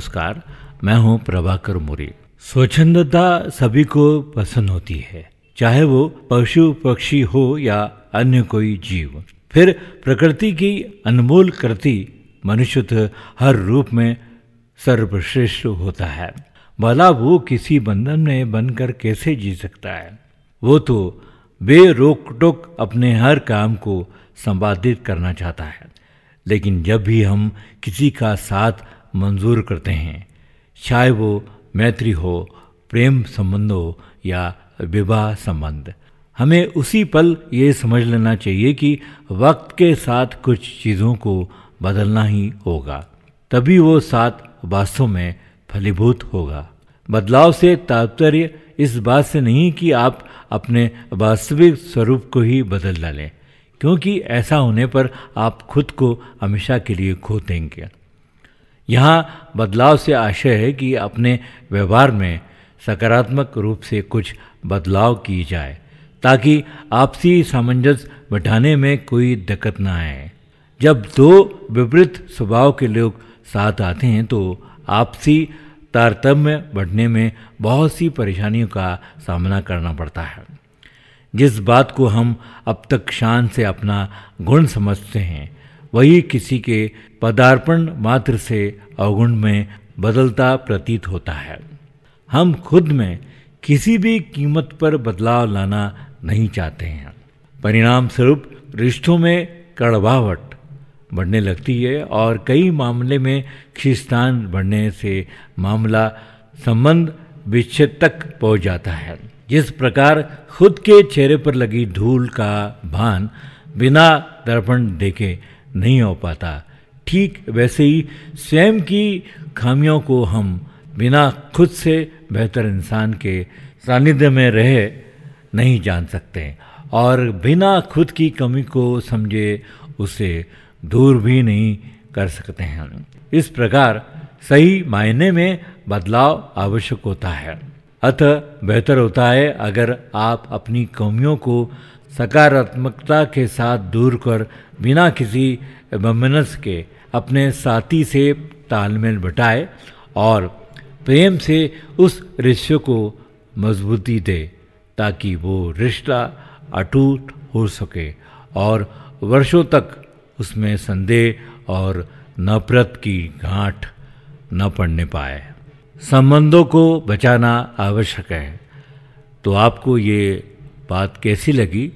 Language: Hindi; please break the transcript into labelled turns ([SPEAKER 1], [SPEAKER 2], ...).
[SPEAKER 1] नमस्कार, मैं हूँ प्रभाकर मुरी। स्वच्छंदता सभी को पसंद होती है, चाहे वो पशु, पक्षी हो या अन्य कोई जीव। फिर प्रकृति की अनमोल कृति मनुष्य हर रूप में सर्वश्रेष्ठ होता है। भला वो किसी बंधन में बनकर कैसे जी सकता है? वो तो बेरोक टोक अपने हर काम को संपादित करना चाहता है। लेकिन जब भी हम किसी का साथ मंजूर करते हैं। चाहे वो मैत्री हो, प्रेम संबंध हो या विवाह संबंध। हमें उसी पल ये समझ लेना चाहिए कि वक्त के साथ कुछ चीज़ों को बदलना ही होगा। तभी वो साथ वास्तव में फलीभूत होगा। बदलाव से तात्पर्य इस बात से नहीं कि आप अपने वास्तविक स्वरूप को ही बदल डालें, क्योंकि ऐसा होने पर आप खुद को हमेशा के लिए खो देंगे। यहाँ बदलाव से आशय है कि अपने व्यवहार में सकारात्मक रूप से कुछ बदलाव की जाए, ताकि आपसी सामंजस्य बैठाने में कोई दिक्कत ना आए। जब दो विपरीत स्वभाव के लोग साथ आते हैं तो आपसी तारतम्य बढ़ने में बहुत सी परेशानियों का सामना करना पड़ता है। जिस बात को हम अब तक शान से अपना गुण समझते हैं वही किसी के पदार्पण मात्र से अवगुण में बदलता प्रतीत होता है। हम खुद में किसी भी कीमत पर बदलाव लाना नहीं चाहते हैं। परिणाम स्वरूप रिश्तों में कड़वाहट बढ़ने लगती है और कई मामले में खिस्तान बढ़ने से मामला संबंध विच्छेद तक पहुँच जाता है। जिस प्रकार खुद के चेहरे पर लगी धूल का भान बिना दर्पण देखे नहीं हो पाता। ठीक वैसे ही स्वयं की खामियों को हम बिना खुद से बेहतर इंसान के सानिध्य में रह नहीं जान सकते और बिना खुद की कमी को समझे उसे दूर भी नहीं कर सकते हैं। इस प्रकार सही मायने में बदलाव आवश्यक होता है। अतः बेहतर होता है अगर आप अपनी कमियों को सकारात्मकता के साथ दूर कर बिना किसी बमनस के अपने साथी से तालमेल बटाए और प्रेम से उस रिश्ते को मजबूती दे, ताकि वो रिश्ता अटूट हो सके और वर्षों तक उसमें संदेह और नफरत की गांठ न पड़ने पाए। संबंधों को बचाना आवश्यक है। तो आपको ये बात कैसी लगी?